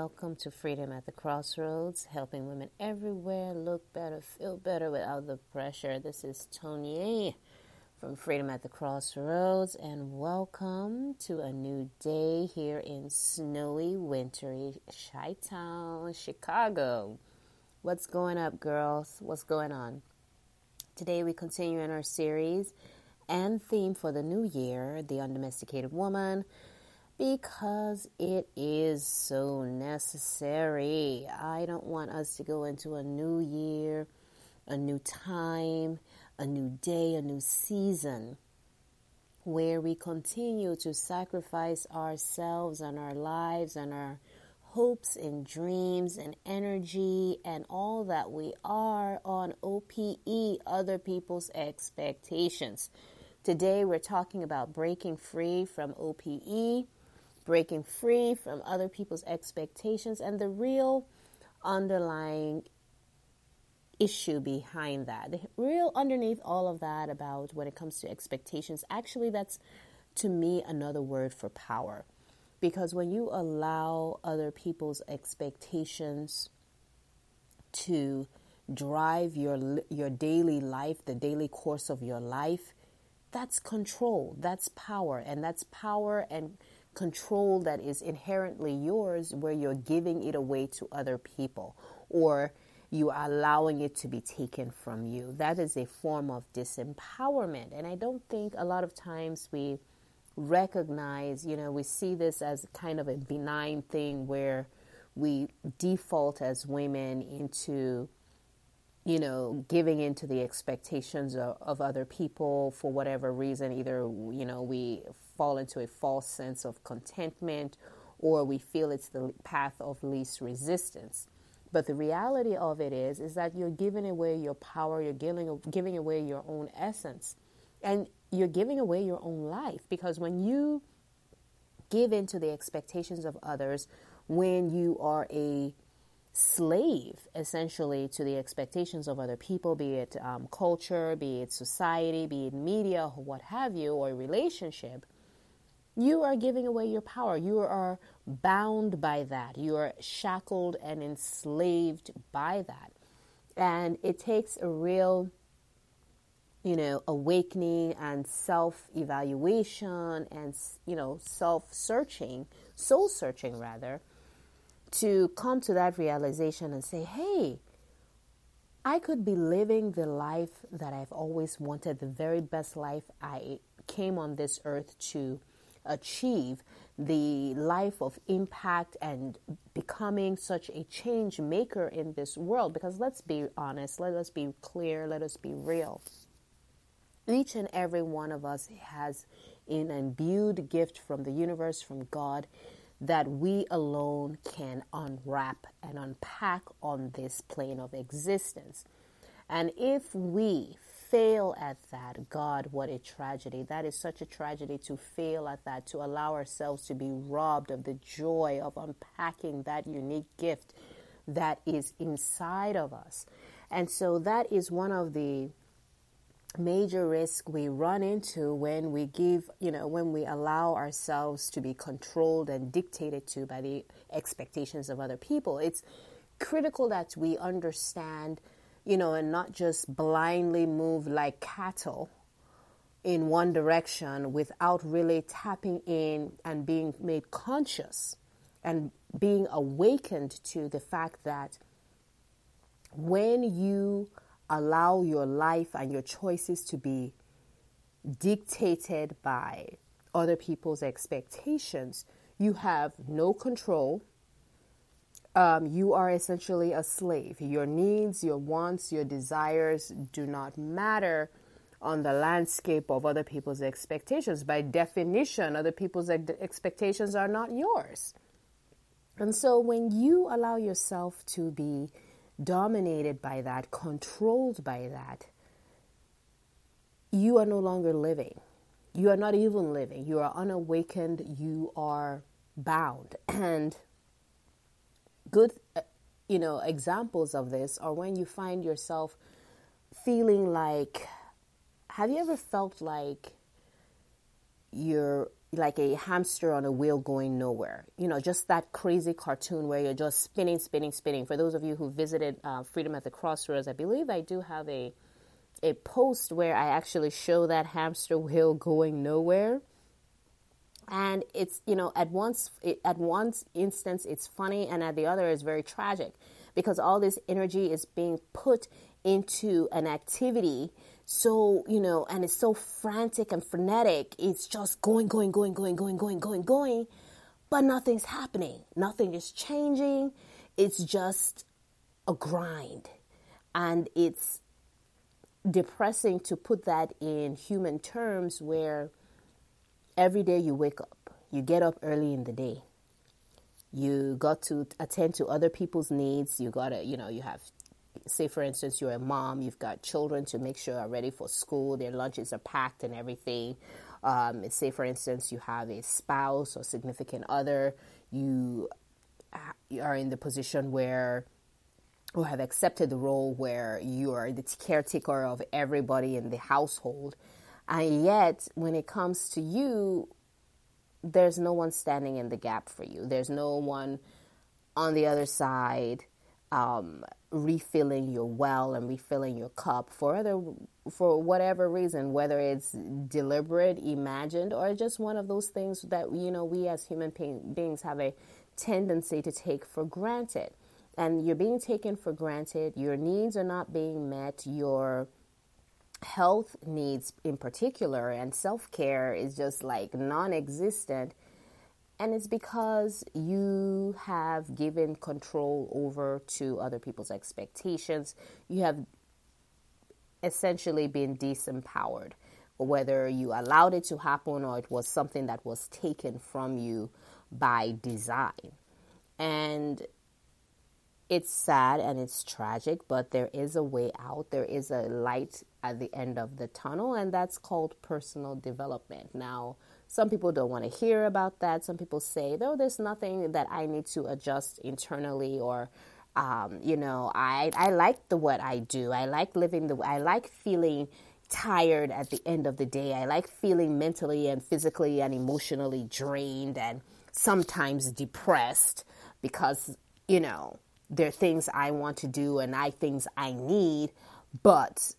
welcome to Freedom at the Crossroads, helping women everywhere look better, feel better without the pressure. This is Tony from Freedom at the Crossroads, and welcome to a new day here in snowy, wintry Chi Town, Chicago. What's going up, girls? What's going on? Today, we continue in our series and theme for the new year the undomesticated woman because it is so necessary. I don't want us to go into a new year, a new time, a new day, a new season where we continue to sacrifice ourselves and our lives and our hopes and dreams and energy and all that we are on OPE, other people's expectations. Today we're talking about breaking free from OPE breaking free from other people's expectations and the real underlying issue behind that. The real underneath all of that about when it comes to expectations, actually, that's to me another word for power. Because when you allow other people's expectations to drive your your daily life, the daily course of your life, that's control, that's power, and that's power and control that is inherently yours where you're giving it away to other people or you are allowing it to be taken from you. That is a form of disempowerment. And I don't think a lot of times we recognize, you know, we see this as kind of a benign thing where we default as women into, you know, giving into the expectations of, of other people for whatever reason. Either, you know, we fall into a false sense of contentment or we feel it's the path of least resistance. But the reality of it is, is that you're giving away your power, you're giving, giving away your own essence, and you're giving away your own life. Because when you give into the expectations of others, when you are a slave essentially to the expectations of other people, be it um, culture, be it society, be it media, what have you, or relationship, you are giving away your power. You are bound by that. You are shackled and enslaved by that. And it takes a real, you know, awakening and self evaluation and, you know, self searching, soul searching rather, to come to that realization and say, hey, I could be living the life that I've always wanted, the very best life I came on this earth to achieve the life of impact and becoming such a change maker in this world. Because let's be honest, let us be clear, let us be real. Each and every one of us has an imbued gift from the universe, from God, that we alone can unwrap and unpack on this plane of existence. And if we fail at that, God, what a tragedy. That is such a tragedy to fail at that, to allow ourselves to be robbed of the joy of unpacking that unique gift that is inside of us. And so that is one of the major risks we run into when we give, you know, when we allow ourselves to be controlled and dictated to by the expectations of other people. It's critical that we understand you know, and not just blindly move like cattle in one direction without really tapping in and being made conscious and being awakened to the fact that when you allow your life and your choices to be dictated by other people's expectations, you have no control um, you are essentially a slave. Your needs, your wants, your desires do not matter on the landscape of other people's expectations. By definition, other people's expectations are not yours. And so when you allow yourself to be dominated by that, controlled by that, you are no longer living. You are not even living. You are unawakened. You are bound. And good uh, you know examples of this are when you find yourself feeling like have you ever felt like you're like a hamster on a wheel going nowhere. You know, just that crazy cartoon where you're just spinning, spinning, spinning. For those of you who visited uh, Freedom at the Crossroads, I believe I do have a a post where I actually show that hamster wheel going nowhere. And it's you know at once it, at one instance it's funny and at the other it's very tragic because all this energy is being put into an activity. So you know and it's so frantic and frenetic. It's just going going going going going going going going but nothing's happening. Nothing is changing. It's just a grind. And it's depressing to put that in human terms where every day you wake up, you get up early in the day, you got to attend to other people's needs, you got to, you know, you have, say for instance, you're a mom, you've got children to make sure are ready for school, their lunches are packed and everything. Um, say for instance, you have a spouse or significant other, you are in the position where or have accepted the role where you are the caretaker of everybody in the household. And yet, when it comes to you, there's no one standing in the gap for you. There's no one on the other side um, refilling your well and refilling your cup for other for whatever reason, whether it's deliberate, imagined, or just one of those things that you know we as human beings have a tendency to take for granted and you're being taken for granted. Your needs are not being met. Your health needs, in particular, and self care is just like non existent. And it's because you have given control over to other people's expectations. You have essentially been disempowered, whether you allowed it to happen or it was something that was taken from you by design. And it's sad and it's tragic, but there is a way out. There is a light at the end of the tunnel, and that's called personal development. Now, some people don't want to hear about that. Some people say, though, there's nothing that I need to adjust internally or um, you know, I I like the what I do. I like living the I like feeling tired at the end of the day. I like feeling mentally and physically and emotionally drained and sometimes depressed because, you know, there are things I want to do and I things I need, but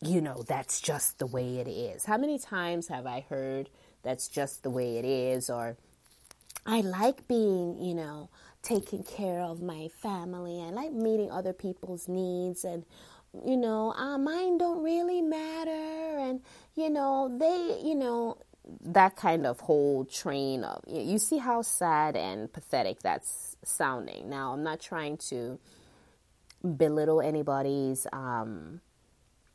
you know, that's just the way it is. How many times have I heard that's just the way it is or I like being, you know, taking care of my family. I like meeting other people's needs and you know, uh, mine don't really matter and you know, they, you know, that kind of whole train of you see how sad and pathetic that's sounding. Now, I'm not trying to belittle anybody's um,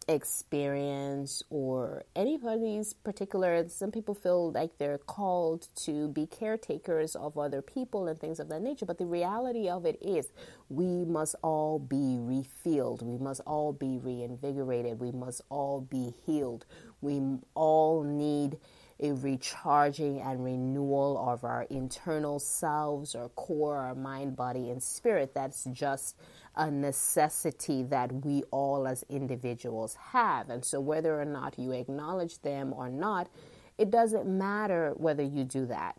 experience or anybody's particular. Some people feel like they're called to be caretakers of other people and things of that nature. But the reality of it is, we must all be refilled. We must all be reinvigorated. We must all be healed. We all need a recharging and renewal of our internal selves, our core, our mind, body, and spirit. That's just a necessity that we all as individuals have. And so, whether or not you acknowledge them or not, it doesn't matter whether you do that.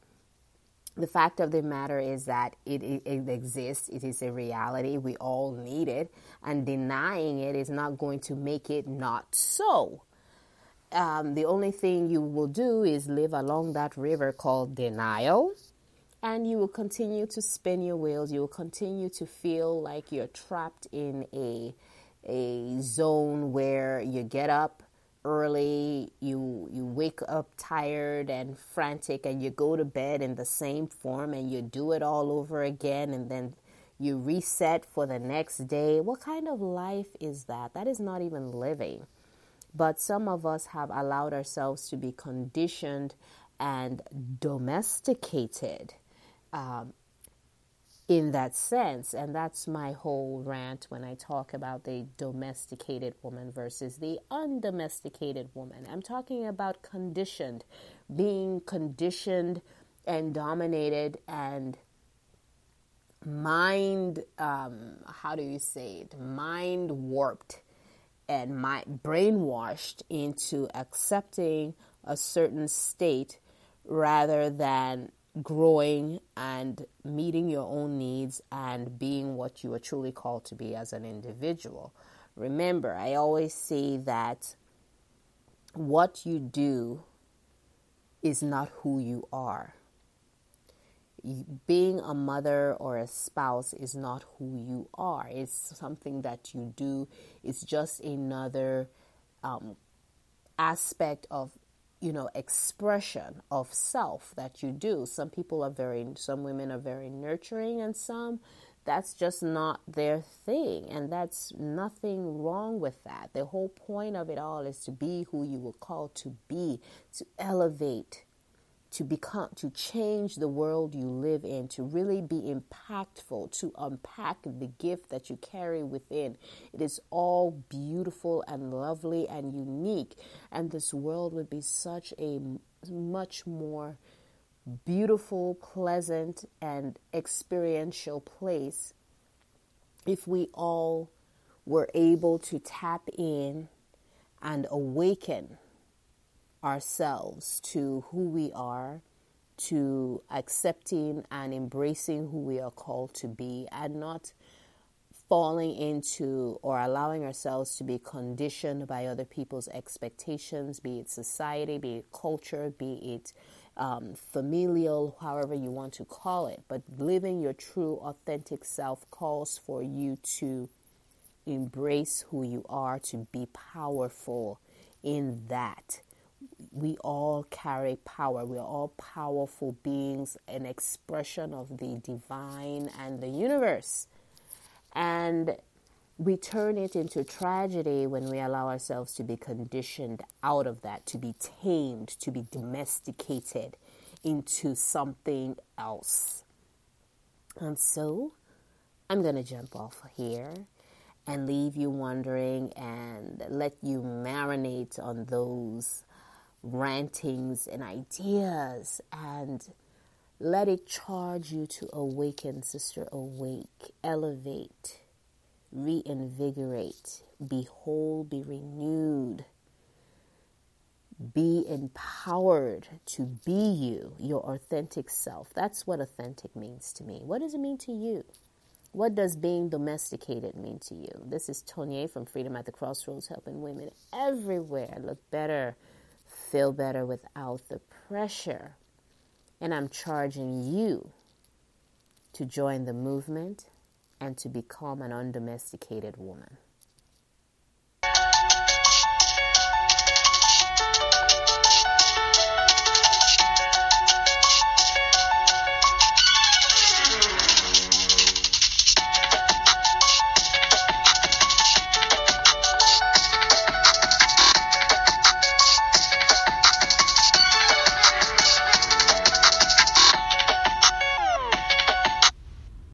The fact of the matter is that it, it, exists, it is a reality, we all need it, and denying it is not going to make it not so um, the only thing you will do is live along that river called denial. And you will continue to spin your wheels. You will continue to feel like you're trapped in a, a zone where you get up early, you, you wake up tired and frantic, and you go to bed in the same form and you do it all over again. And then you reset for the next day. What kind of life is that? That is not even living. But some of us have allowed ourselves to be conditioned and domesticated um, in that sense. And that's my whole rant when I talk about the domesticated woman versus the undomesticated woman. I'm talking about conditioned, being conditioned and dominated and mind, um, how do you say it? Mind warped and my brainwashed into accepting a certain state rather than growing and meeting your own needs and being what you are truly called to be as an individual. Remember, I always say that what you do is not who you are. Being a mother or a spouse is not who you are. It's something that you do. It's just another um, aspect of you know expression of self that you do. Some people are very some women are very nurturing and some that's just not their thing. And that's nothing wrong with that. The whole point of it all is to be who you were called to be to elevate to become to change the world you live in to really be impactful to unpack the gift that you carry within. It is all beautiful and lovely and unique and this world would be such a much more beautiful pleasant and experiential place if we all were able to tap in and awaken ourselves to who we are, to accepting and embracing who we are called to be, and not falling into or allowing ourselves to be conditioned by other people's expectations, be it society, be it culture, be it um, familial, however you want to call it. But living your true, authentic self calls for you to embrace who you are, to be powerful in that we all carry power. We are all powerful beings, an expression of the divine and the universe. And we turn it into tragedy when we allow ourselves to be conditioned out of that, to be tamed, to be domesticated into something else. And so I'm going to jump off here and leave you wondering and let you marinate on those rantings and ideas and let it charge you to awaken, sister. Awake, elevate, reinvigorate, be whole, be renewed, be empowered to be you, your authentic self. That's what authentic means to me. What does it mean to you? What does being domesticated mean to you? This is Tonier from Freedom at the Crossroads, helping women everywhere look better feel better without the pressure. And I'm charging you to join the movement and to become an undomesticated woman.